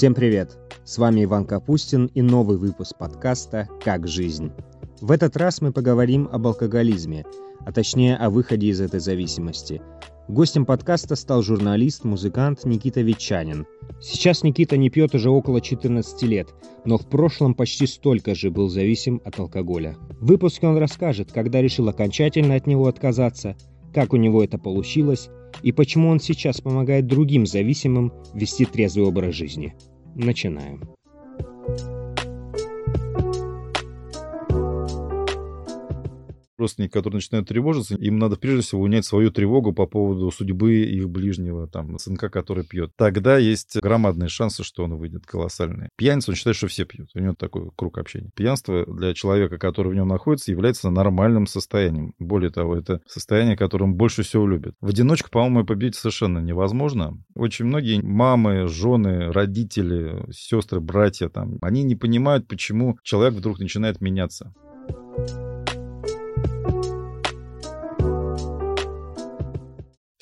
Всем привет! С вами Иван Капустин и новый выпуск подкаста «Как жизнь». В этот раз мы поговорим об алкоголизме, а точнее о выходе из этой зависимости. Гостем подкаста стал журналист, музыкант Никита Ветчанин. Сейчас Никита не пьет уже около 14 лет, но в прошлом почти столько же был зависим от алкоголя. В выпуске он расскажет, когда решил окончательно от него отказаться, как у него это получилось и почему он сейчас помогает другим зависимым вести трезвый образ жизни. Начинаем. Родственники, которые начинают тревожиться, им надо прежде всего унять свою тревогу по поводу судьбы их ближнего, там, сынка, который пьет. Тогда есть громадные шансы, что он выйдет колоссальные. Пьяница, он считает, что все пьют. У него такой круг общения. Пьянство для человека, который в нем находится, является нормальным состоянием. Более того, это состояние, которое он больше всего любит. В одиночку, по-моему, победить совершенно невозможно. Очень многие мамы, жены, родители, сестры, братья, там, они не понимают, почему человек вдруг начинает меняться.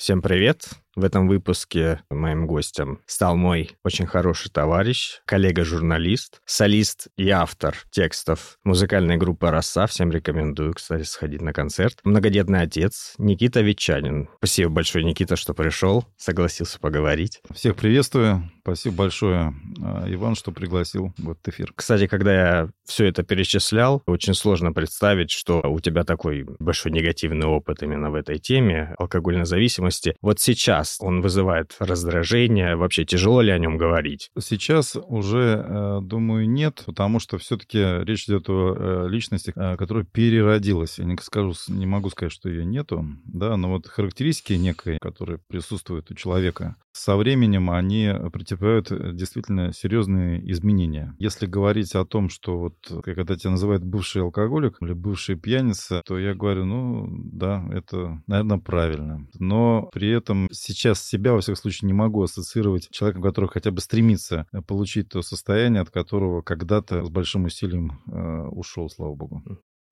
Всем привет! В этом выпуске моим гостем стал мой очень хороший товарищ, коллега-журналист, солист и автор текстов музыкальной группы «Роса». Всем рекомендую, кстати, сходить на концерт. Многодетный отец Никита Ветчанин. Спасибо большое, Никита, что пришел, согласился поговорить. Всех приветствую. Спасибо большое, а, Иван, что пригласил в этот эфир. Кстати, когда я все это перечислял, очень сложно представить, что у тебя такой большой негативный опыт именно в этой теме алкогольной зависимости. Вот сейчас он вызывает раздражение? Вообще тяжело ли о нем говорить? Сейчас уже, э, думаю, нет, потому что все-таки речь идет о э, личности, э, которая переродилась. Я не скажу, не могу сказать, что ее нету, да, но вот характеристики некие, которые присутствуют у человека, со временем они претерпевают действительно серьезные изменения. Если говорить о том, что вот, когда тебя называют бывший алкоголик или бывший пьяница, то я говорю, ну, да, это, наверное, правильно. Но при этом сейчас себя, во всяком случае, не могу ассоциировать человеком, который хотя бы стремится получить то состояние, от которого когда-то с большим усилием э, ушел, слава богу.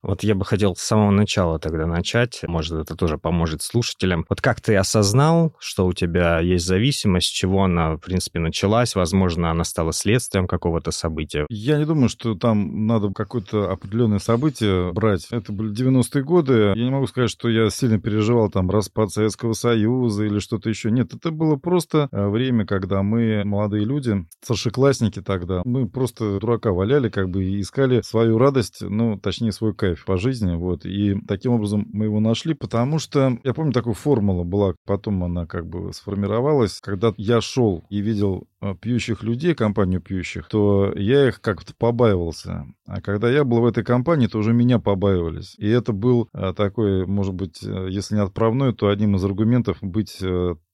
Вот я бы хотел с самого начала тогда начать. Может, это тоже поможет слушателям. Вот как ты осознал, что у тебя есть зависимость, с чего она, в принципе, началась? Возможно, она стала следствием какого-то события. Я не думаю, что там надо какое-то определенное событие брать. Это были 90-е годы. Я не могу сказать, что я сильно переживал там распад Советского Союза или что-то еще. Нет, это было просто э, время, когда мы, молодые люди, старшеклассники тогда, мы просто дурака валяли, как бы, и искали свою радость, ну, точнее, свой кайф кайф по жизни, вот, и таким образом мы его нашли, потому что, я помню, такая формула была, потом она как бы сформировалась, когда я шел и видел пьющих людей, компанию пьющих, то я их как-то побаивался. А когда я был в этой компании, то уже меня побаивались. И это был э, такой, может быть, э, если не отправной, то одним из аргументов быть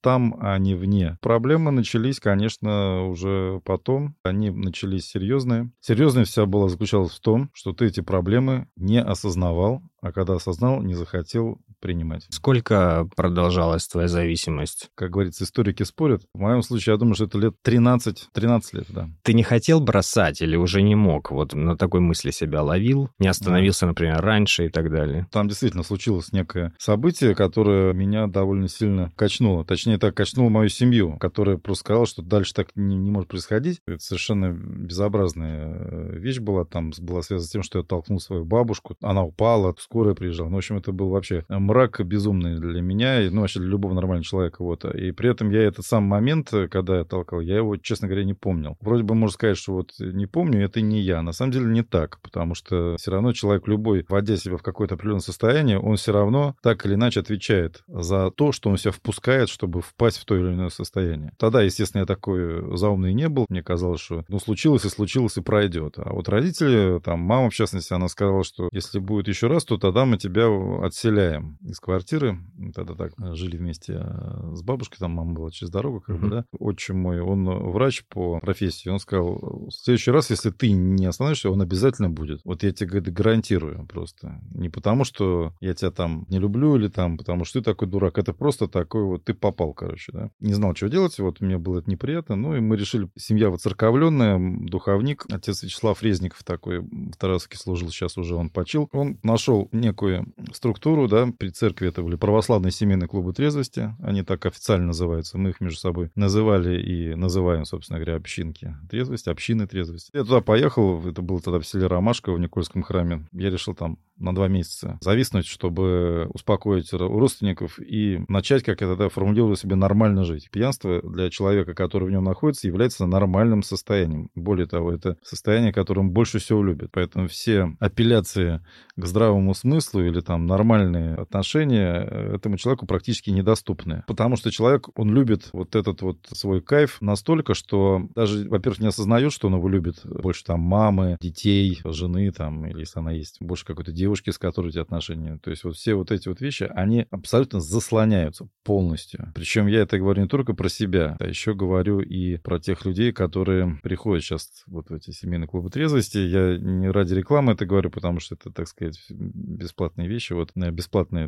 там, а не вне. Проблемы начались, конечно, уже потом. Они начались серьезные. Серьезность вся была заключалась в том, что ты эти проблемы не осознавал, а когда осознал, не захотел принимать. Сколько продолжалась твоя зависимость? Как говорится, историки спорят. В моем случае, я думаю, что это лет 13, 13 лет, да. Ты не хотел бросать или уже не мог? Вот на такой мысли себя ловил? Не остановился, да. например, раньше и так далее? Там действительно случилось некое событие, которое меня довольно сильно качнуло. Точнее, так качнуло мою семью, которая просто сказала, что дальше так не, не может происходить. Это совершенно безобразная э, вещь была. Там была связана с тем, что я толкнул свою бабушку. Она упала, скорая приезжала. Ну, в общем, это был вообще мрак безумный для меня, и, ну, вообще для любого нормального человека, вот. И при этом я этот сам момент, когда я толкал, я его, честно говоря, не помнил. Вроде бы можно сказать, что вот не помню, это не я. На самом деле не так, потому что все равно человек любой, вводя себя в какое-то определенное состояние, он все равно так или иначе отвечает за то, что он себя впускает, чтобы впасть в то или иное состояние. Тогда, естественно, я такой заумный не был. Мне казалось, что ну случилось и случилось и пройдет. А вот родители, там мама в частности, она сказала, что если будет еще раз, то тогда мы тебя отселяем из квартиры. Тогда так жили вместе а, с бабушкой, там мама была через дорогу, как uh-huh. бы, да. Отчим мой, он врач по профессии. Он сказал, в следующий раз, если ты не остановишься, он обязательно будет. Вот я тебе, говорит, гарантирую просто. Не потому, что я тебя там не люблю или там, потому что ты такой дурак. Это просто такой вот, ты попал, короче, да. Не знал, что делать, вот мне было это неприятно. Ну, и мы решили, семья воцерковленная, духовник, отец Вячеслав Резников такой в Тарасовке служил, сейчас уже он почил. Он нашел некую структуру, да, при церкви это были православные семейные клубы трезвости, они так официально называются, мы их между собой называли и называем, собственно говоря, общинки трезвости, общины трезвости. Я туда поехал, это было тогда в селе Ромашка в Никольском храме, я решил там на два месяца зависнуть, чтобы успокоить родственников и начать, как я тогда формулировал себе, нормально жить. Пьянство для человека, который в нем находится, является нормальным состоянием. Более того, это состояние, которое он больше всего любит. Поэтому все апелляции к здравому смыслу или там нормальные отношения э, этому человеку практически недоступны. Потому что человек, он любит вот этот вот свой кайф настолько, что даже, во-первых, не осознает, что он его любит больше там мамы, детей, жены там, или если она есть, больше какой-то девушки, с которой тебя отношения. То есть вот все вот эти вот вещи, они абсолютно заслоняются полностью. Причем я это говорю не только про себя, а еще говорю и про тех людей, которые приходят сейчас вот в эти семейные клубы трезвости. Я не ради рекламы это говорю, потому что это, так сказать, бесплатные вещи. Вот э,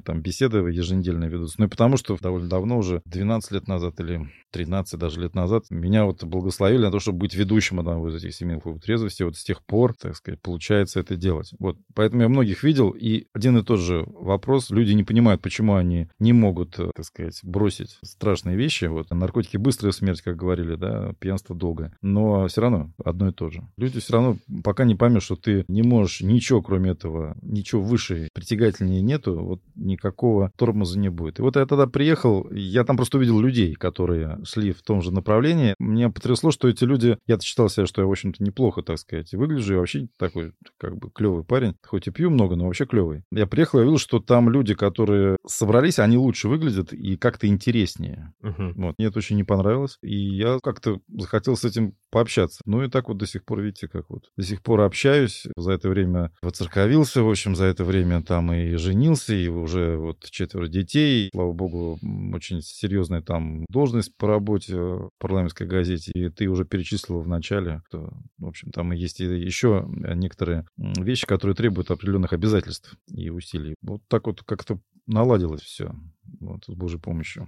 там беседы еженедельно ведутся. Ну и потому что довольно давно, уже 12 лет назад или 13 даже лет назад, меня вот благословили на то, чтобы быть ведущим одного из этих семейных клубов трезвости. Вот с тех пор, так сказать, получается это делать. Вот. Поэтому я многих видел, и один и тот же вопрос. Люди не понимают, почему они не могут, э, так сказать, бросить страшные вещи. Вот наркотики быстрая смерть, как говорили, да, пьянство долгое. Но все равно одно и то же. Люди все равно пока не поймут, что ты не можешь ничего, кроме этого, ничего выше, притягательнее нету, вот никакого тормоза не будет. И вот я тогда приехал, я там просто увидел людей, которые шли в том же направлении. Мне потрясло, что эти люди, я-то считал себя, что я, в общем-то, неплохо, так сказать, выгляжу, и вообще такой, как бы, клевый парень. Хоть и пью много, но вообще клевый. Я приехал, я видел, что там люди, которые собрались, они лучше выглядят и как-то интереснее. Uh-huh. Вот. Мне это очень не понравилось. И я как-то захотел с этим пообщаться. Ну и так вот до сих пор, видите, как вот. До сих пор общаюсь. За это время воцерковился, в общем, за это время там и женился, и уже вот четверо детей. Слава богу, очень серьезная там должность по работе в парламентской газете. И ты уже перечислил в начале, что, в общем, там есть еще некоторые вещи, которые требуют определенных обязательств и усилий. Вот так вот как-то наладилось все вот, с Божьей помощью.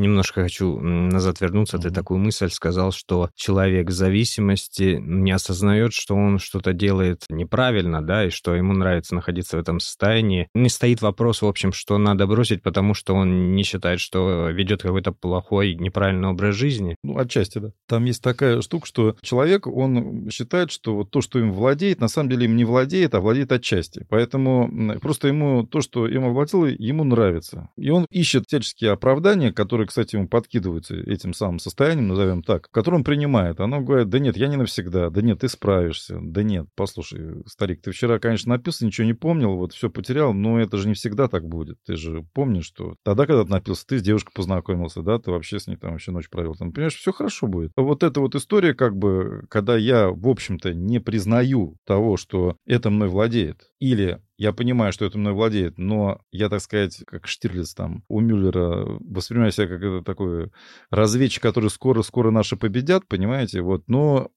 Немножко хочу назад вернуться. Ты такую мысль сказал, что человек в зависимости не осознает, что он что-то делает неправильно, да, и что ему нравится находиться в этом состоянии. Не стоит вопрос, в общем, что надо бросить, потому что он не считает, что ведет какой-то плохой, неправильный образ жизни. Ну, отчасти, да. Там есть такая штука, что человек, он считает, что вот то, что им владеет, на самом деле им не владеет, а владеет отчасти. Поэтому просто ему то, что ему владело, ему нравится. И он ищет всяческие оправдания, которые, кстати, ему подкидываются этим самым состоянием, назовем так, которое он принимает. Оно говорит, да нет, я не навсегда, да нет, ты справишься, да нет, послушай, старик, ты вчера, конечно, напился, ничего не помнил, вот все потерял, но это же не всегда так будет. Ты же помнишь, что тогда, когда ты напился, ты с девушкой познакомился, да, ты вообще с ней там вообще ночь провел, там, понимаешь, все хорошо будет. Вот эта вот история, как бы, когда я, в общем-то, не признаю того, что это мной владеет, или я понимаю, что это мной владеет, но я, так сказать, как Штирлиц там у Мюллера, воспринимаю себя как это такой разведчик, который скоро-скоро наши победят, понимаете, вот, но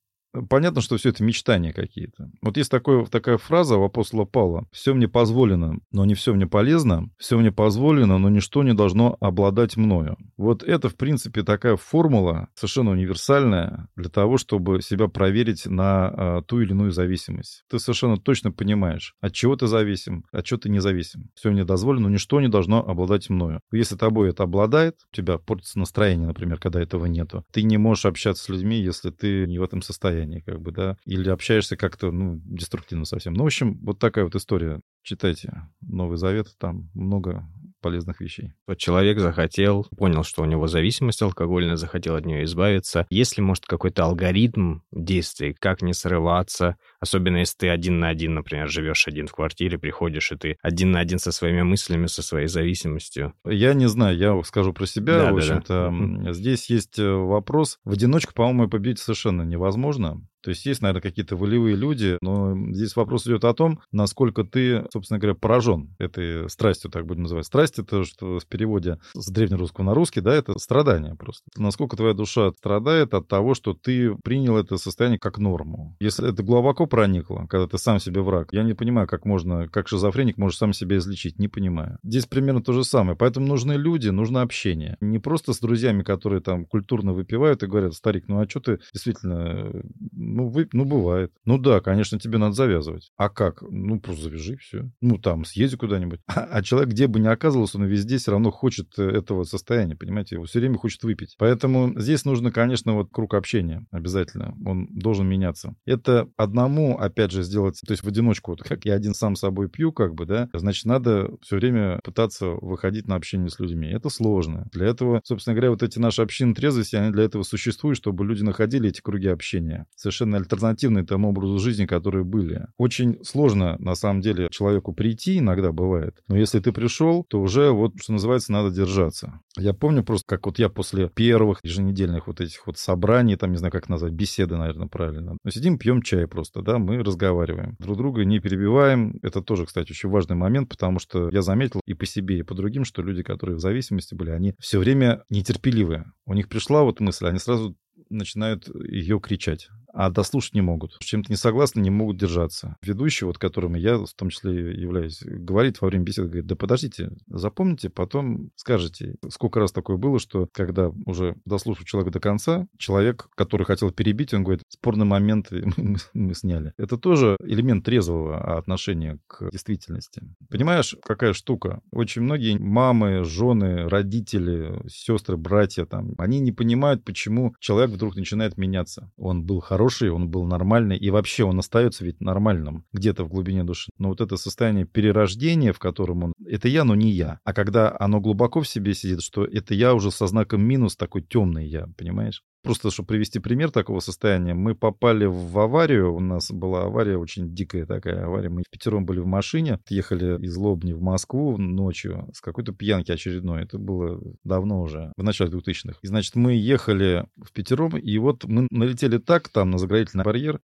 Понятно, что все это мечтания какие-то. Вот есть такое, такая фраза у апостола Павла. «Все мне позволено, но не все мне полезно. Все мне позволено, но ничто не должно обладать мною». Вот это, в принципе, такая формула совершенно универсальная для того, чтобы себя проверить на а, ту или иную зависимость. Ты совершенно точно понимаешь, от чего ты зависим, от чего ты не зависим. Все мне дозволено, но ничто не должно обладать мною. Если тобой это обладает, у тебя портится настроение, например, когда этого нету. Ты не можешь общаться с людьми, если ты не в этом состоянии состоянии, как бы, да, или общаешься как-то, ну, деструктивно совсем. Ну, в общем, вот такая вот история. Читайте Новый Завет, там много полезных вещей. Человек захотел, понял, что у него зависимость алкогольная, захотел от нее избавиться. Есть ли, может, какой-то алгоритм действий, как не срываться, особенно если ты один на один, например, живешь один в квартире, приходишь, и ты один на один со своими мыслями, со своей зависимостью? Я не знаю, я скажу про себя. Да, в общем-то, да, да. здесь есть э, вопрос. В одиночку, по-моему, победить совершенно невозможно. То есть есть, наверное, какие-то волевые люди, но здесь вопрос идет о том, насколько ты, собственно говоря, поражен этой страстью, так будем называть. Страсть — это что в переводе с древнерусского на русский, да, это страдание просто. Насколько твоя душа страдает от того, что ты принял это состояние как норму. Если это глубоко проникло, когда ты сам себе враг. Я не понимаю, как можно, как шизофреник может сам себя излечить. Не понимаю. Здесь примерно то же самое. Поэтому нужны люди, нужно общение. Не просто с друзьями, которые там культурно выпивают и говорят, старик, ну а что ты действительно, ну, вы, ну бывает. Ну да, конечно, тебе надо завязывать. А как? Ну, просто завяжи, все. Ну, там, съезди куда-нибудь. А, а человек, где бы ни оказывался, он везде все равно хочет э, этого состояния, понимаете? Его все время хочет выпить. Поэтому здесь нужно, конечно, вот круг общения обязательно. Он должен меняться. Это одному, опять же, сделать, то есть в одиночку, вот как я один сам собой пью, как бы, да, значит, надо все время пытаться выходить на общение с людьми. Это сложно. Для этого, собственно говоря, вот эти наши общины трезвости, они для этого существуют, чтобы люди находили эти круги общения. Совершенно альтернативные тому образу жизни, которые были. Очень сложно, на самом деле, человеку прийти, иногда бывает. Но если ты пришел, то уже, вот, что называется, надо держаться. Я помню просто, как вот я после первых еженедельных вот этих вот собраний, там, не знаю, как назвать, беседы, наверное, правильно. Но сидим, пьем чай просто, да, мы разговариваем. Друг друга не перебиваем. Это тоже, кстати, очень важный момент, потому что я заметил и по себе, и по другим, что люди, которые в зависимости были, они все время нетерпеливые. У них пришла вот мысль, они сразу начинают ее кричать а дослушать не могут. С чем-то не согласны, не могут держаться. Ведущий, вот которым я в том числе являюсь, говорит во время беседы, говорит, да подождите, запомните, потом скажете. Сколько раз такое было, что когда уже дослушал человека до конца, человек, который хотел перебить, он говорит, спорный момент мы, мы сняли. Это тоже элемент трезвого отношения к действительности. Понимаешь, какая штука? Очень многие мамы, жены, родители, сестры, братья, там, они не понимают, почему человек вдруг начинает меняться. Он был хороший хороший, он был нормальный, и вообще он остается ведь нормальным где-то в глубине души. Но вот это состояние перерождения, в котором он... Это я, но не я. А когда оно глубоко в себе сидит, что это я уже со знаком минус, такой темный я, понимаешь? Просто, чтобы привести пример такого состояния, мы попали в аварию, у нас была авария, очень дикая такая авария, мы в пятером были в машине, ехали из Лобни в Москву ночью с какой-то пьянки очередной, это было давно уже, в начале 2000-х. И, значит, мы ехали в пятером, и вот мы налетели так там на заградительный барьер,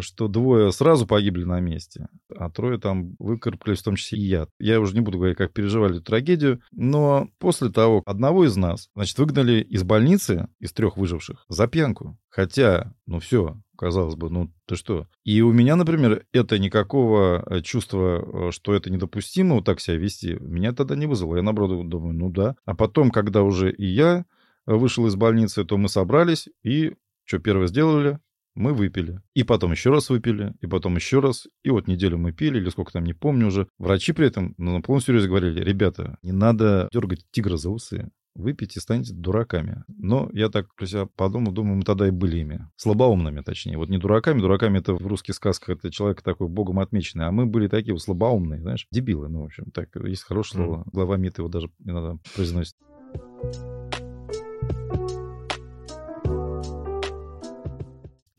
что двое сразу погибли на месте, а трое там выкарабкались, в том числе и я. Я уже не буду говорить, как переживали эту трагедию, но после того одного из нас, значит, выгнали из больницы, из трех выживших, за пьянку. Хотя, ну все, казалось бы, ну ты что? И у меня, например, это никакого э, чувства, э, что это недопустимо вот так себя вести, меня тогда не вызвало. Я, наоборот, думаю, ну да. А потом, когда уже и я вышел из больницы, то мы собрались и что первое сделали? Мы выпили. И потом еще раз выпили, и потом еще раз. И вот неделю мы пили, или сколько там, не помню уже. Врачи при этом ну, на полном серьезе говорили, ребята, не надо дергать тигра за усы. Выпейте, станете дураками. Но я так про себя подумал, думаю, мы тогда и были ими. Слабоумными, точнее. Вот не дураками. Дураками это в русских сказках это человек такой богом отмеченный. А мы были такие вот слабоумные, знаешь, дебилы. Ну, в общем, так, есть хорошее слово. Глава МИД его даже иногда произносит.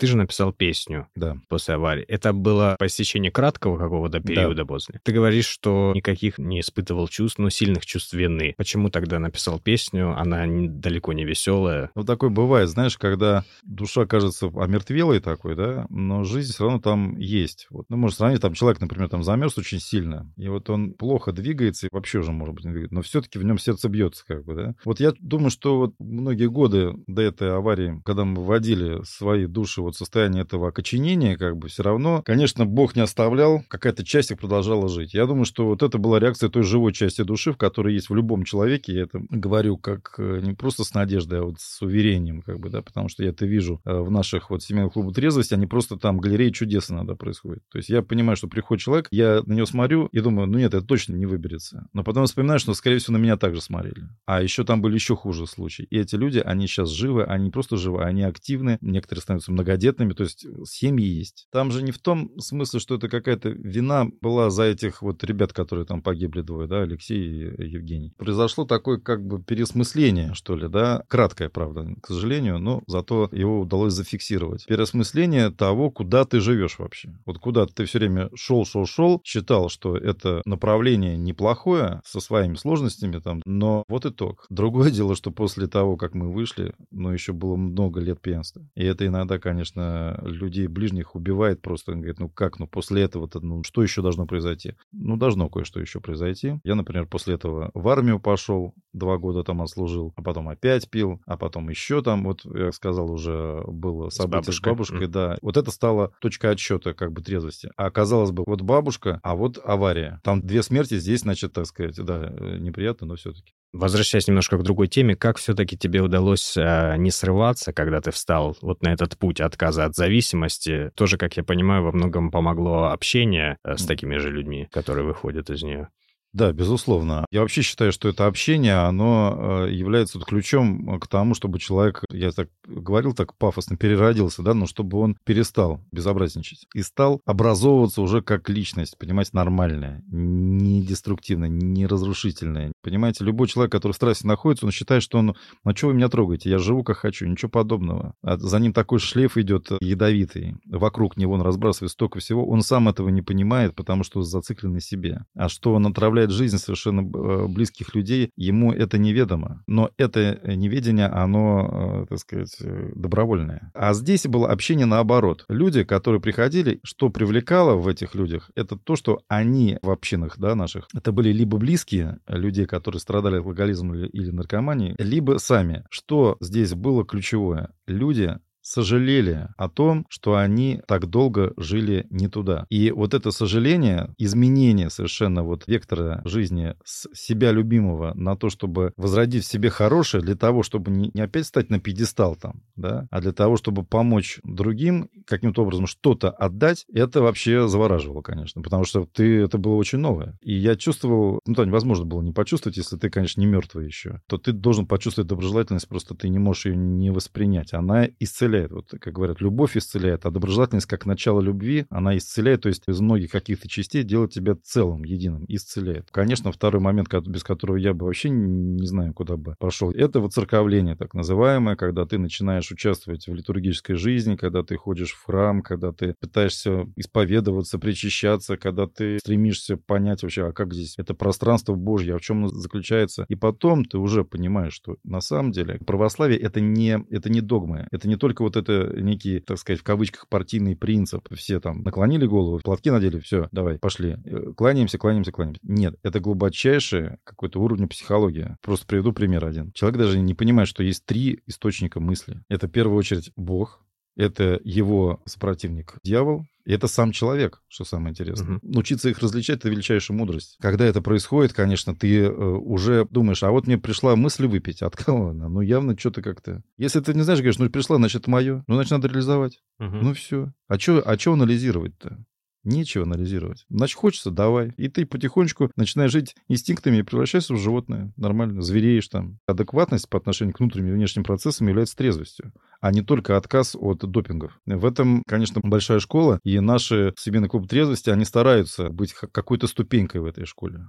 Ты же написал песню да. после аварии. Это было посещение краткого какого-то периода да. после. Ты говоришь, что никаких не испытывал чувств, но сильных чувств вины. Почему тогда написал песню? Она далеко не веселая. Ну, такое бывает, знаешь, когда душа кажется омертвелой такой, да, но жизнь все равно там есть. Вот, ну, может сравнить, там человек, например, там замерз очень сильно, и вот он плохо двигается, и вообще уже, может быть, не двигается, но все-таки в нем сердце бьется, как бы, да. Вот я думаю, что вот многие годы до этой аварии, когда мы вводили свои души вот вот состояние этого окоченения, как бы все равно, конечно, Бог не оставлял, какая-то часть их продолжала жить. Я думаю, что вот это была реакция той живой части души, в которой есть в любом человеке. Я это говорю как э, не просто с надеждой, а вот с уверением, как бы, да, потому что я это вижу э, в наших вот семейных клубах трезвости, они просто там галереи чудес иногда происходит. То есть я понимаю, что приходит человек, я на него смотрю и думаю, ну нет, это точно не выберется. Но потом вспоминаю, что, скорее всего, на меня также смотрели. А еще там были еще хуже случаи. И эти люди, они сейчас живы, они не просто живы, они активны, некоторые становятся многодетными, многодетными, то есть э, семьи есть. Там же не в том смысле, что это какая-то вина была за этих вот ребят, которые там погибли двое, да, Алексей и Евгений. Произошло такое как бы пересмысление, что ли, да, краткое, правда, к сожалению, но зато его удалось зафиксировать. Переосмысление того, куда ты живешь вообще. Вот куда ты все время шел, шел, шел, считал, что это направление неплохое, со своими сложностями там, но вот итог. Другое дело, что после того, как мы вышли, ну, еще было много лет пьянства. И это иногда, конечно, конечно, людей ближних убивает просто. Он говорит, ну как, ну после этого-то, ну что еще должно произойти? Ну должно кое-что еще произойти. Я, например, после этого в армию пошел, два года там отслужил, а потом опять пил, а потом еще там, вот я сказал, уже было событие с бабушкой, с бабушкой mm. да. Вот это стало точка отсчета как бы трезвости. А казалось бы, вот бабушка, а вот авария. Там две смерти, здесь, значит, так сказать, да, неприятно, но все-таки. Возвращаясь немножко к другой теме, как все-таки тебе удалось э, не срываться, когда ты встал вот на этот путь отказа от зависимости? Тоже, как я понимаю, во многом помогло общение э, с такими же людьми, которые выходят из нее. Да, безусловно. Я вообще считаю, что это общение, оно э, является ключом к тому, чтобы человек, я так говорил так пафосно, переродился, да, но чтобы он перестал безобразничать и стал образовываться уже как личность, понимаете, нормальная, не деструктивная, не разрушительная. Понимаете, любой человек, который в стрессе находится, он считает, что он, ну что вы меня трогаете, я живу как хочу, ничего подобного. А за ним такой шлейф идет ядовитый, вокруг него он разбрасывает столько всего, он сам этого не понимает, потому что зациклен на себе. А что он отравляет управляет жизнь совершенно э, близких людей, ему это неведомо. Но это неведение, оно, э, так сказать, э, добровольное. А здесь было общение наоборот. Люди, которые приходили, что привлекало в этих людях, это то, что они в общинах да, наших, это были либо близкие людей, которые страдали алкоголизмом или наркоманией, либо сами. Что здесь было ключевое? Люди сожалели о том, что они так долго жили не туда. И вот это сожаление, изменение совершенно вот вектора жизни с себя любимого на то, чтобы возродить в себе хорошее, для того, чтобы не, опять стать на пьедестал там, да, а для того, чтобы помочь другим, каким-то образом что-то отдать, это вообще завораживало, конечно, потому что ты, это было очень новое. И я чувствовал, ну, то невозможно было не почувствовать, если ты, конечно, не мертвый еще, то ты должен почувствовать доброжелательность, просто ты не можешь ее не воспринять. Она исцеляет исцеляет. Вот, как говорят, любовь исцеляет, а доброжелательность, как начало любви, она исцеляет, то есть из многих каких-то частей делает тебя целым, единым, исцеляет. Конечно, второй момент, без которого я бы вообще не знаю, куда бы пошел, это вот церковление, так называемое, когда ты начинаешь участвовать в литургической жизни, когда ты ходишь в храм, когда ты пытаешься исповедоваться, причащаться, когда ты стремишься понять вообще, а как здесь это пространство Божье, а в чем оно заключается. И потом ты уже понимаешь, что на самом деле православие это не, это не догмы, это не только вот это некий, так сказать, в кавычках партийный принцип. Все там наклонили голову, платки надели, все, давай, пошли. Э, кланяемся, кланяемся, кланяемся. Нет, это глубочайшее какой-то уровень психологии. Просто приведу пример один. Человек даже не понимает, что есть три источника мысли. Это в первую очередь Бог, это его сопротивник дьявол, и это сам человек, что самое интересное. Угу. Научиться их различать — это величайшая мудрость. Когда это происходит, конечно, ты э, уже думаешь, а вот мне пришла мысль выпить. От кого она? Ну, явно что-то как-то... Если ты не знаешь, говоришь, ну, пришла, значит, мое. Ну, значит, надо реализовать. Угу. Ну, все. А что а чё анализировать-то? Нечего анализировать. Значит, хочется, давай. И ты потихонечку начинаешь жить инстинктами и превращаешься в животное. Нормально. Звереешь там. Адекватность по отношению к внутренним и внешним процессам является трезвостью, а не только отказ от допингов. В этом, конечно, большая школа, и наши семейный клуб трезвости, они стараются быть какой-то ступенькой в этой школе.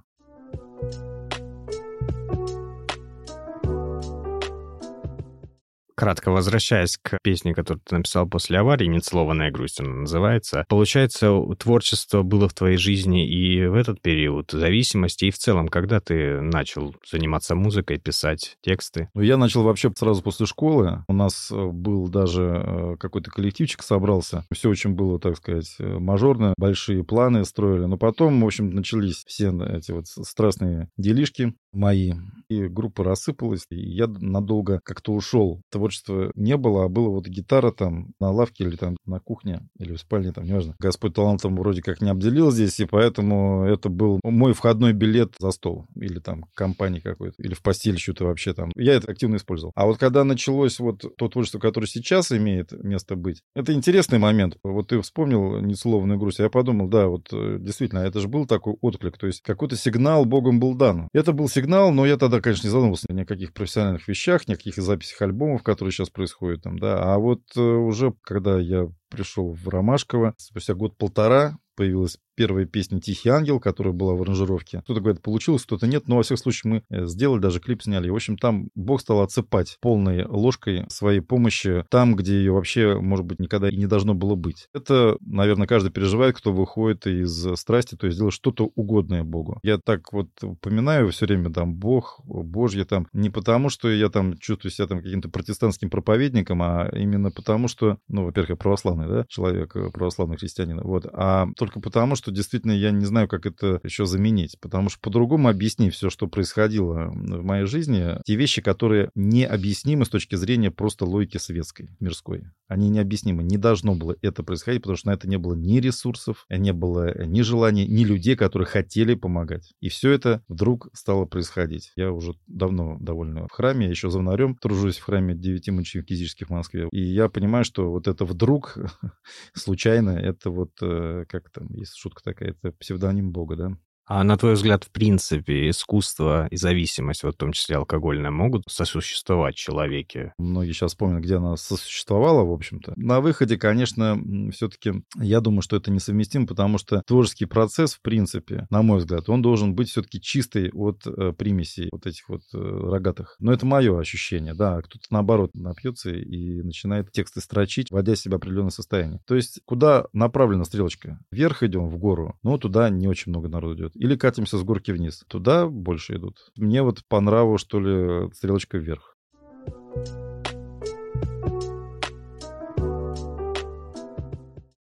Кратко возвращаясь к песне, которую ты написал после аварии, «Нецелованная грусть» она называется. Получается, творчество было в твоей жизни и в этот период зависимости, и в целом, когда ты начал заниматься музыкой, писать тексты? Ну, я начал вообще сразу после школы. У нас э, был даже э, какой-то коллективчик собрался. Все очень было, так сказать, э, мажорно, большие планы строили. Но потом, в общем, начались все эти вот страстные делишки мои. И группа рассыпалась, и я надолго как-то ушел творчества не было, а было вот гитара там на лавке или там на кухне, или в спальне, там, неважно. Господь талантом вроде как не обделил здесь, и поэтому это был мой входной билет за стол. Или там компании какой-то, или в постель что-то вообще там. Я это активно использовал. А вот когда началось вот то творчество, которое сейчас имеет место быть, это интересный момент. Вот ты вспомнил несловную грусть, я подумал, да, вот э, действительно, это же был такой отклик, то есть какой-то сигнал Богом был дан. Это был сигнал, но я тогда, конечно, не задумывался ни о каких профессиональных вещах, ни о каких записях альбомов, которые сейчас происходят там, да. А вот э, уже когда я пришел в Ромашково, спустя год-полтора появилась первая песня «Тихий ангел», которая была в аранжировке. Кто-то говорит, получилось, кто-то нет, но во всяком случае мы э, сделали, даже клип сняли. В общем, там Бог стал отсыпать полной ложкой своей помощи там, где ее вообще, может быть, никогда и не должно было быть. Это, наверное, каждый переживает, кто выходит из страсти, то есть делает что-то угодное Богу. Я так вот упоминаю все время там Бог, Божье там, не потому, что я там чувствую себя там каким-то протестантским проповедником, а именно потому, что, ну, во-первых, я православный, да, человек, э, православный христианин, вот, а только потому, что действительно я не знаю, как это еще заменить, потому что по-другому объясни все, что происходило в моей жизни, те вещи, которые необъяснимы с точки зрения просто логики светской, мирской. Они необъяснимы. Не должно было это происходить, потому что на это не было ни ресурсов, не было ни желания, ни людей, которые хотели помогать. И все это вдруг стало происходить. Я уже давно довольно в храме, я еще звонарем тружусь в храме девяти мучеников физических в Москве. И я понимаю, что вот это вдруг, случайно, это вот, э, как там, есть шутка такая, это псевдоним Бога, да? А на твой взгляд, в принципе, искусство и зависимость, вот в том числе алкогольная, могут сосуществовать в человеке? Многие сейчас помнят, где она сосуществовала, в общем-то. На выходе, конечно, все-таки я думаю, что это несовместимо, потому что творческий процесс, в принципе, на мой взгляд, он должен быть все-таки чистый от э, примесей вот этих вот э, рогатых. Но это мое ощущение, да. Кто-то, наоборот, напьется и начинает тексты строчить, вводя себя в определенное состояние. То есть, куда направлена стрелочка? Вверх идем, в гору, но туда не очень много народу идет или катимся с горки вниз. Туда больше идут. Мне вот по нраву, что ли, стрелочка вверх.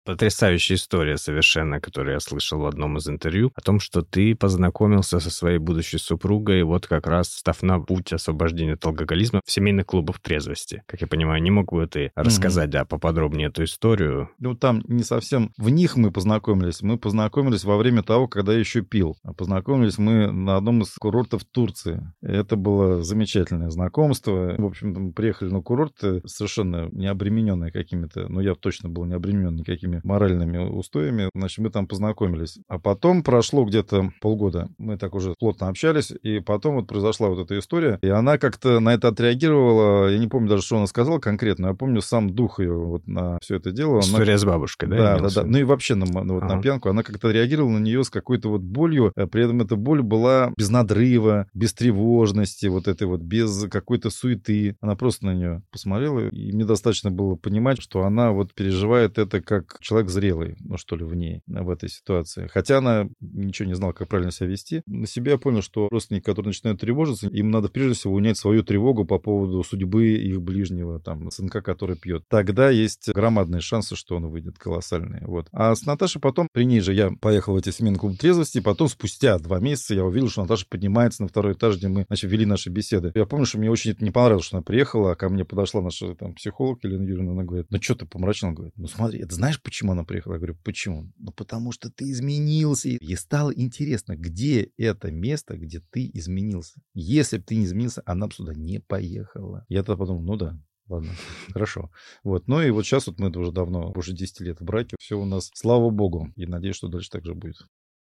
Потрясающая история совершенно, которую я слышал в одном из интервью, о том, что ты познакомился со своей будущей супругой, вот как раз став на путь освобождения от алкоголизма в семейных клубах трезвости. Как я понимаю, не мог бы ты рассказать, mm-hmm. да, поподробнее эту историю? Ну, там не совсем в них мы познакомились. Мы познакомились во время того, когда я еще пил. А познакомились мы на одном из курортов Турции. Это было замечательное знакомство. В общем-то, мы приехали на курорт совершенно не обремененные какими-то, ну, я точно был не обременен никакими моральными устоями. Значит, мы там познакомились. А потом прошло где-то полгода. Мы так уже плотно общались, и потом вот произошла вот эта история. И она как-то на это отреагировала. Я не помню даже, что она сказала конкретно. Я помню сам дух ее вот на все это дело. История она... с бабушкой, да? Да, да, да. Ну и вообще на, ну, вот ага. на пьянку. Она как-то реагировала на нее с какой-то вот болью. А при этом эта боль была без надрыва, без тревожности, вот этой вот, без какой-то суеты. Она просто на нее посмотрела, и мне достаточно было понимать, что она вот переживает это как человек зрелый, ну что ли, в ней, в этой ситуации. Хотя она ничего не знала, как правильно себя вести. На себя я понял, что родственники, которые начинают тревожиться, им надо прежде всего унять свою тревогу по поводу судьбы их ближнего, там, сынка, который пьет. Тогда есть громадные шансы, что он выйдет колоссальные. Вот. А с Наташей потом, при ней же я поехал в эти семейный клуб трезвости, потом спустя два месяца я увидел, что Наташа поднимается на второй этаж, где мы, значит, вели наши беседы. Я помню, что мне очень это не понравилось, что она приехала, а ко мне подошла наша там психолог Елена Юрьевна, она говорит, ну что ты помрачнел? Говорит, ну смотри, это знаешь, почему она приехала? Я говорю, почему? Ну, потому что ты изменился. И стало интересно, где это место, где ты изменился. Если бы ты не изменился, она бы сюда не поехала. Я тогда подумал, ну да, Ладно, хорошо. Вот. Ну и вот сейчас вот мы уже давно, уже 10 лет в браке. Все у нас, слава богу. И надеюсь, что дальше так же будет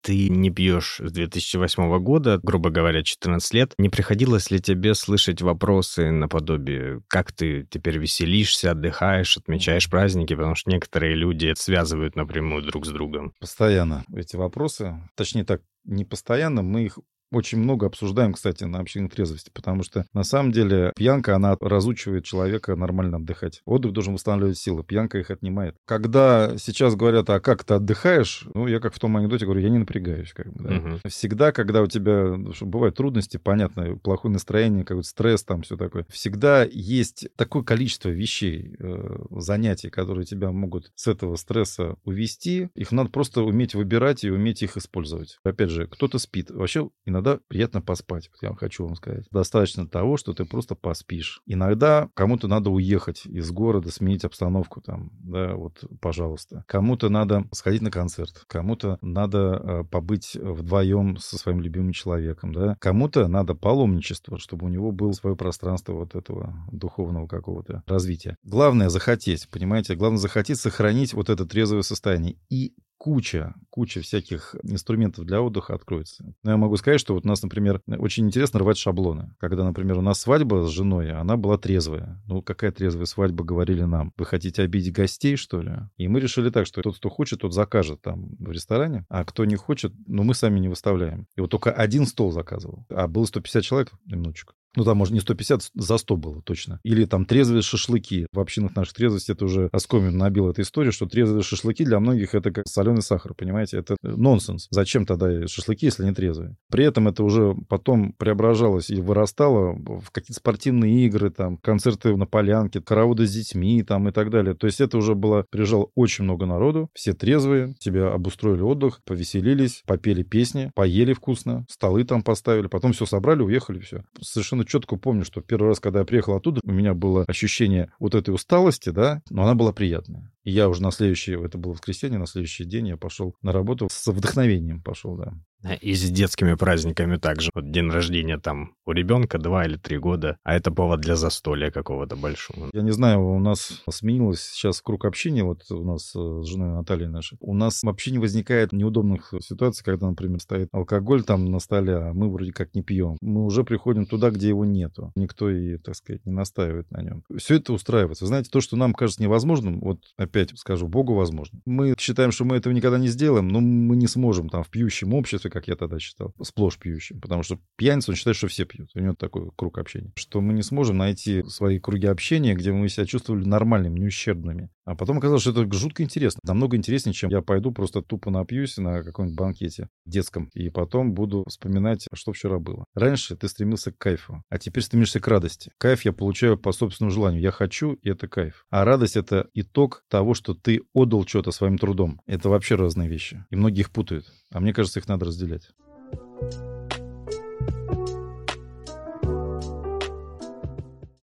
ты не пьешь с 2008 года, грубо говоря, 14 лет. Не приходилось ли тебе слышать вопросы наподобие, как ты теперь веселишься, отдыхаешь, отмечаешь праздники, потому что некоторые люди связывают напрямую друг с другом? Постоянно эти вопросы, точнее так, не постоянно, мы их очень много обсуждаем, кстати, на общине трезвости, потому что на самом деле пьянка, она разучивает человека нормально отдыхать. Отдых должен восстанавливать силы, пьянка их отнимает. Когда сейчас говорят, а как ты отдыхаешь, ну, я как в том анекдоте говорю, я не напрягаюсь. Как бы, да. угу. Всегда, когда у тебя что бывают трудности, понятно, плохое настроение, какой-то стресс, там все такое, всегда есть такое количество вещей, э, занятий, которые тебя могут с этого стресса увести. Их надо просто уметь выбирать и уметь их использовать. Опять же, кто-то спит. Вообще иногда иногда приятно поспать. Вот я хочу вам сказать. Достаточно того, что ты просто поспишь. Иногда кому-то надо уехать из города, сменить обстановку там, да, вот, пожалуйста. Кому-то надо сходить на концерт, кому-то надо э, побыть вдвоем со своим любимым человеком, да. Кому-то надо паломничество, чтобы у него было свое пространство вот этого духовного какого-то развития. Главное захотеть, понимаете? Главное захотеть сохранить вот это трезвое состояние. И куча, куча всяких инструментов для отдыха откроется. Но я могу сказать, что вот у нас, например, очень интересно рвать шаблоны. Когда, например, у нас свадьба с женой, она была трезвая. Ну, какая трезвая свадьба, говорили нам. Вы хотите обидеть гостей, что ли? И мы решили так, что тот, кто хочет, тот закажет там в ресторане, а кто не хочет, ну, мы сами не выставляем. И вот только один стол заказывал. А было 150 человек, минуточку. Ну, там, может, не 150, за 100 было точно. Или там трезвые шашлыки. В общинах наших трезвость это уже оскомин набил эту историю, что трезвые шашлыки для многих это как соленый сахар, понимаете? Это нонсенс. Зачем тогда шашлыки, если они трезвые? При этом это уже потом преображалось и вырастало в какие-то спортивные игры, там, концерты на полянке, караоды с детьми там и так далее. То есть это уже было, приезжало очень много народу, все трезвые, себе обустроили отдых, повеселились, попели песни, поели вкусно, столы там поставили, потом все собрали, уехали, все. Совершенно совершенно четко помню, что первый раз, когда я приехал оттуда, у меня было ощущение вот этой усталости, да, но она была приятная. И я уже на следующий, это было воскресенье, на следующий день я пошел на работу с вдохновением пошел, да. И с детскими праздниками также. Вот день рождения там у ребенка два или три года, а это повод для застолья какого-то большого. Я не знаю, у нас сменилось сейчас круг общения, вот у нас э, с женой Натальей нашей. У нас вообще не возникает неудобных ситуаций, когда, например, стоит алкоголь там на столе, а мы вроде как не пьем. Мы уже приходим туда, где его нету. Никто и, так сказать, не настаивает на нем. Все это устраивается. Вы знаете, то, что нам кажется невозможным, вот опять скажу, Богу возможно. Мы считаем, что мы этого никогда не сделаем, но мы не сможем там в пьющем обществе, как я тогда считал, сплошь пьющим. Потому что пьяница, он считает, что все пьют. У него такой круг общения. Что мы не сможем найти свои круги общения, где мы себя чувствовали нормальными, неущербными. А потом оказалось, что это жутко интересно. Намного интереснее, чем я пойду просто тупо напьюсь на каком-нибудь банкете детском. И потом буду вспоминать, что вчера было. Раньше ты стремился к кайфу, а теперь стремишься к радости. Кайф я получаю по собственному желанию. Я хочу, и это кайф. А радость — это итог того, что ты отдал что-то своим трудом. Это вообще разные вещи. И многие их путают. А мне кажется, их надо разделять.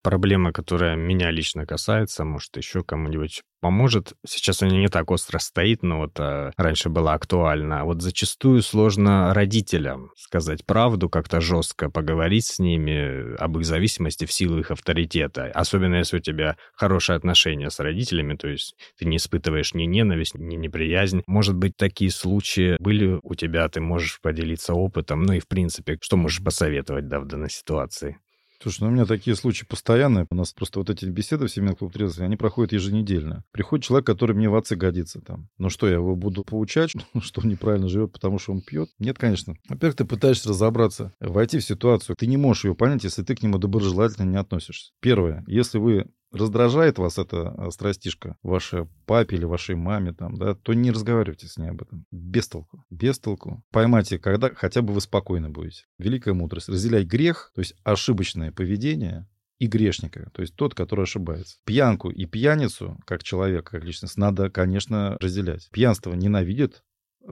Проблема, которая меня лично касается, может, еще кому-нибудь поможет. Сейчас она не так остро стоит, но вот а, раньше была актуальна. Вот зачастую сложно родителям сказать правду, как-то жестко поговорить с ними об их зависимости в силу их авторитета. Особенно если у тебя хорошие отношения с родителями, то есть ты не испытываешь ни ненависть, ни неприязнь. Может быть, такие случаи были у тебя, ты можешь поделиться опытом, ну и в принципе, что можешь посоветовать да, в данной ситуации? Слушай, ну у меня такие случаи постоянные. У нас просто вот эти беседы в семейном клубе трезвости, они проходят еженедельно. Приходит человек, который мне в отцы годится там. Ну что, я его буду поучать, что он неправильно живет, потому что он пьет? Нет, конечно. Во-первых, ты пытаешься разобраться, войти в ситуацию. Ты не можешь ее понять, если ты к нему доброжелательно не относишься. Первое, если вы раздражает вас эта а, страстишка, вашей папе или вашей маме, там, да, то не разговаривайте с ней об этом. Без толку. Без толку. Поймайте, когда хотя бы вы спокойно будете. Великая мудрость. Разделяй грех, то есть ошибочное поведение, и грешника, то есть тот, который ошибается. Пьянку и пьяницу, как человека, как личность, надо, конечно, разделять. Пьянство ненавидит,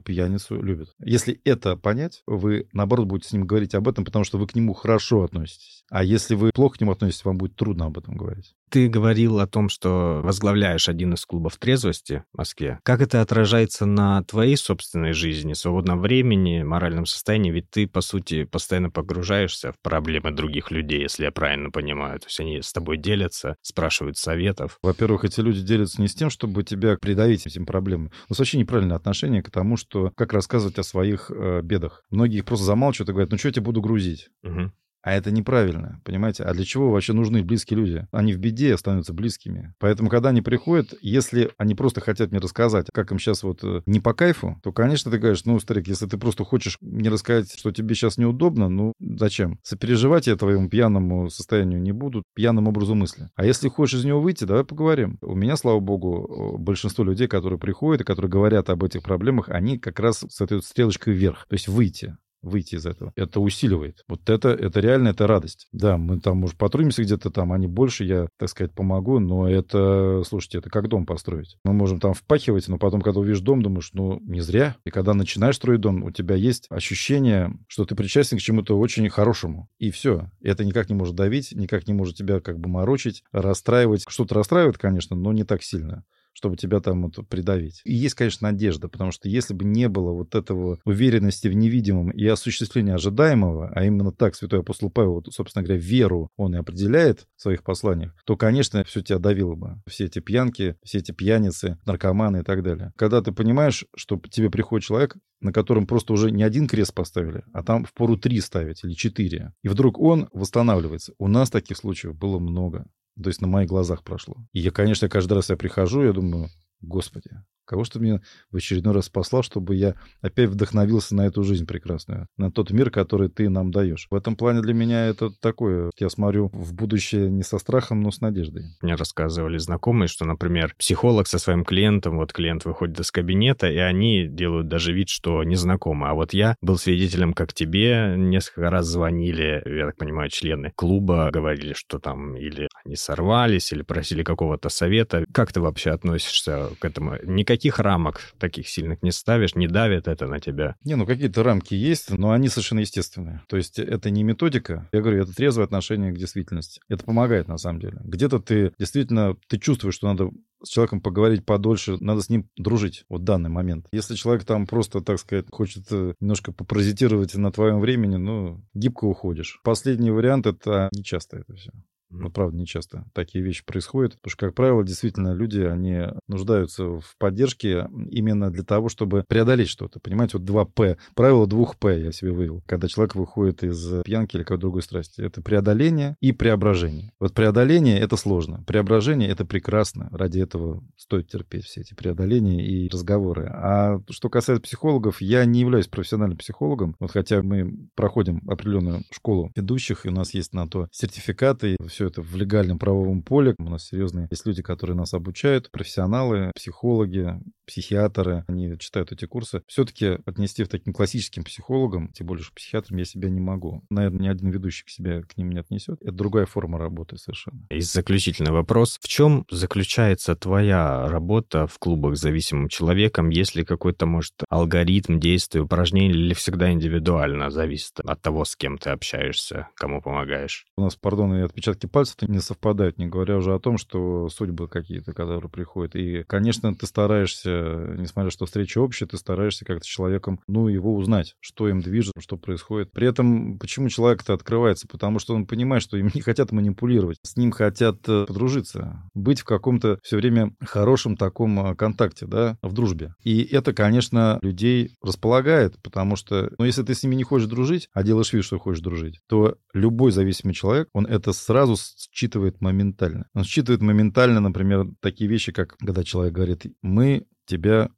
пьяницу любят. Если это понять, вы, наоборот, будете с ним говорить об этом, потому что вы к нему хорошо относитесь. А если вы плохо к нему относитесь, вам будет трудно об этом говорить. Ты говорил о том, что возглавляешь один из клубов трезвости в Москве. Как это отражается на твоей собственной жизни, свободном времени, моральном состоянии? Ведь ты, по сути, постоянно погружаешься в проблемы других людей, если я правильно понимаю. То есть они с тобой делятся, спрашивают советов. Во-первых, эти люди делятся не с тем, чтобы тебя придавить этим проблемам. У нас вообще неправильное отношение к тому, что как рассказывать о своих э, бедах. Многие их просто замалчивают и говорят, ну что я тебе буду грузить? Угу. А это неправильно, понимаете? А для чего вообще нужны близкие люди? Они в беде становятся близкими. Поэтому, когда они приходят, если они просто хотят мне рассказать, как им сейчас вот э, не по кайфу, то, конечно, ты говоришь, ну, старик, если ты просто хочешь мне рассказать, что тебе сейчас неудобно, ну, зачем? Сопереживать я твоему пьяному состоянию не буду, пьяному образу мысли. А если хочешь из него выйти, давай поговорим. У меня, слава богу, большинство людей, которые приходят и которые говорят об этих проблемах, они как раз с этой стрелочкой вверх. То есть выйти выйти из этого. Это усиливает. Вот это, это реально, это радость. Да, мы там, может, потрудимся где-то там, они больше, я, так сказать, помогу, но это, слушайте, это как дом построить. Мы можем там впахивать, но потом, когда увидишь дом, думаешь, ну, не зря. И когда начинаешь строить дом, у тебя есть ощущение, что ты причастен к чему-то очень хорошему. И все. Это никак не может давить, никак не может тебя как бы морочить, расстраивать. Что-то расстраивает, конечно, но не так сильно чтобы тебя там вот придавить. И есть, конечно, надежда, потому что если бы не было вот этого уверенности в невидимом и осуществления ожидаемого, а именно так святой апостол Павел, вот, собственно говоря, веру он и определяет в своих посланиях, то, конечно, все тебя давило бы. Все эти пьянки, все эти пьяницы, наркоманы и так далее. Когда ты понимаешь, что тебе приходит человек, на котором просто уже не один крест поставили, а там в пору три ставить или четыре. И вдруг он восстанавливается. У нас таких случаев было много. То есть на моих глазах прошло. И я, конечно, каждый раз я прихожу, я думаю, господи, Кого что мне в очередной раз послал, чтобы я опять вдохновился на эту жизнь прекрасную, на тот мир, который ты нам даешь. В этом плане для меня это такое, я смотрю в будущее не со страхом, но с надеждой. Мне рассказывали знакомые, что, например, психолог со своим клиентом, вот клиент выходит из кабинета, и они делают даже вид, что не знакомы. А вот я был свидетелем, как тебе несколько раз звонили, я так понимаю, члены клуба, говорили, что там или они сорвались, или просили какого-то совета. Как ты вообще относишься к этому? Никаких никаких рамок таких сильных не ставишь, не давит это на тебя? Не, ну какие-то рамки есть, но они совершенно естественные. То есть это не методика. Я говорю, это трезвое отношение к действительности. Это помогает на самом деле. Где-то ты действительно, ты чувствуешь, что надо с человеком поговорить подольше, надо с ним дружить вот в данный момент. Если человек там просто, так сказать, хочет э, немножко попаразитировать на твоем времени, ну, гибко уходишь. Последний вариант — это нечасто это все. Ну, правда, не часто такие вещи происходят. Потому что, как правило, действительно, люди, они нуждаются в поддержке именно для того, чтобы преодолеть что-то. Понимаете, вот 2П. Правило двух П я себе вывел. Когда человек выходит из пьянки или какой-то другой страсти. Это преодоление и преображение. Вот преодоление — это сложно. Преображение — это прекрасно. Ради этого стоит терпеть все эти преодоления и разговоры. А что касается психологов, я не являюсь профессиональным психологом. Вот хотя мы проходим определенную школу ведущих, и у нас есть на то сертификаты, все это в легальном правовом поле. У нас серьезные есть люди, которые нас обучают, профессионалы, психологи, психиатры, они читают эти курсы. Все-таки отнести в таким классическим психологам, тем более, что психиатром я себя не могу. Наверное, ни один ведущий к себе к ним не отнесет. Это другая форма работы совершенно. И заключительный вопрос. В чем заключается твоя работа в клубах с зависимым человеком? Есть ли какой-то, может, алгоритм действия, упражнений или всегда индивидуально зависит от того, с кем ты общаешься, кому помогаешь? У нас, пардон, и отпечатки отпечатки пальцев не совпадают, не говоря уже о том, что судьбы какие-то, которые приходят. И, конечно, ты стараешься, несмотря что встреча общая, ты стараешься как-то человеком, ну, его узнать, что им движет, что происходит. При этом, почему человек-то открывается? Потому что он понимает, что им не хотят манипулировать, с ним хотят э, подружиться, быть в каком-то все время хорошем таком э, контакте, да, в дружбе. И это, конечно, людей располагает, потому что, ну, если ты с ними не хочешь дружить, а делаешь вид, что хочешь дружить, то любой зависимый человек, он это сразу считывает моментально. Он считывает моментально, например, такие вещи, как когда человек говорит, мы тебя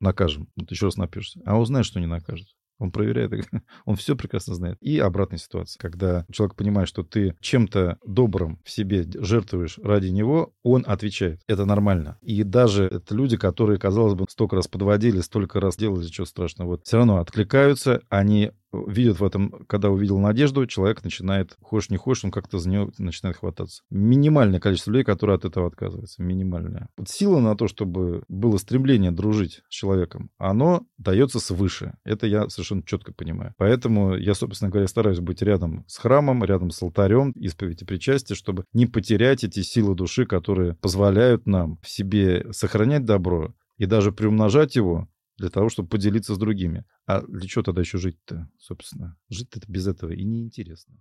накажем. Вот еще раз напишешься. А он знает, что не накажет. Он проверяет, он все прекрасно знает. И обратная ситуация, когда человек понимает, что ты чем-то добрым в себе жертвуешь ради него, он отвечает. Это нормально. И даже это люди, которые, казалось бы, столько раз подводили, столько раз делали, чего страшного, вот все равно откликаются, они видят в этом, когда увидел надежду, человек начинает, хочешь не хочешь, он как-то за нее начинает хвататься. Минимальное количество людей, которые от этого отказываются. Минимальное. Вот сила на то, чтобы было стремление дружить с человеком, оно дается свыше. Это я совершенно четко понимаю. Поэтому я, собственно говоря, стараюсь быть рядом с храмом, рядом с алтарем, исповедь и причастие, чтобы не потерять эти силы души, которые позволяют нам в себе сохранять добро и даже приумножать его, для того, чтобы поделиться с другими. А для чего тогда еще жить-то, собственно? Жить-то без этого и неинтересно.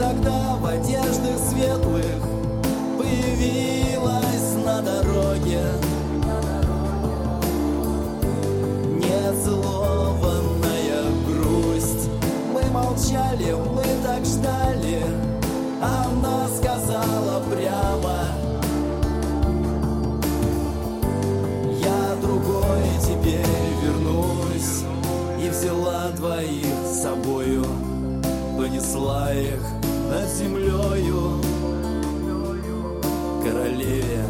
тогда в одеждах светлых Появилась на дороге. Нецелованная грусть. Мы молчали, мы так ждали. Она сказала прямо Я другой теперь вернусь И взяла двоих с собою Понесла их над землею Королеве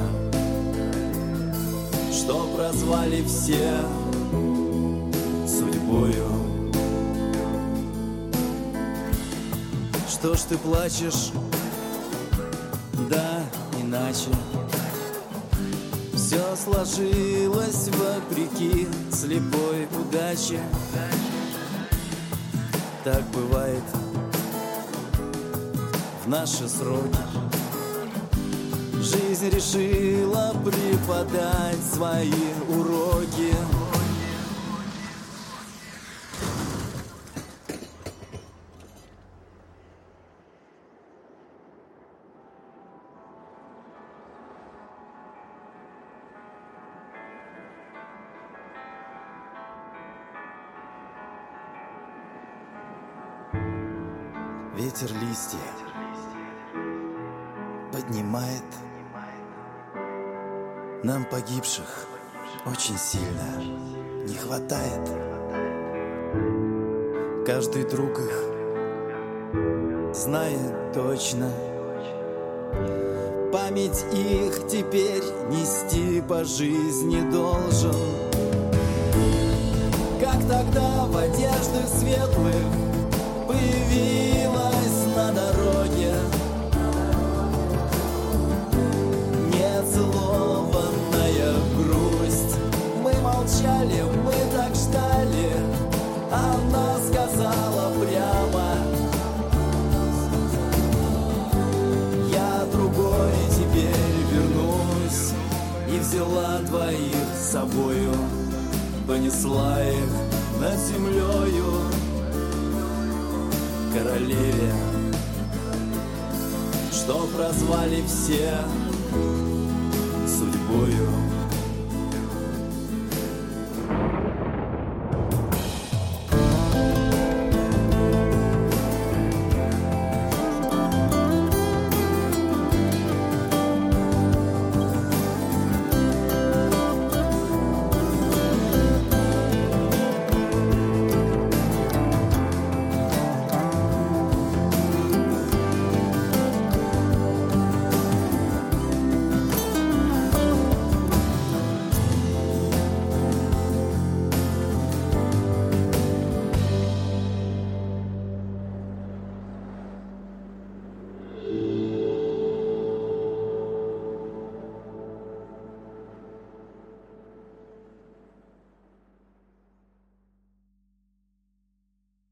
Что прозвали все судьбою. Что ж ты плачешь? Да, иначе. Все сложилось вопреки слепой удаче. Так бывает наши сроки. Жизнь решила преподать свои уроки. Ветер листья поднимает Нам погибших очень сильно. Не хватает. Каждый друг их знает точно. Память их теперь нести по жизни должен взяла двоих с собою Понесла их над землею королеве, что прозвали все судьбою.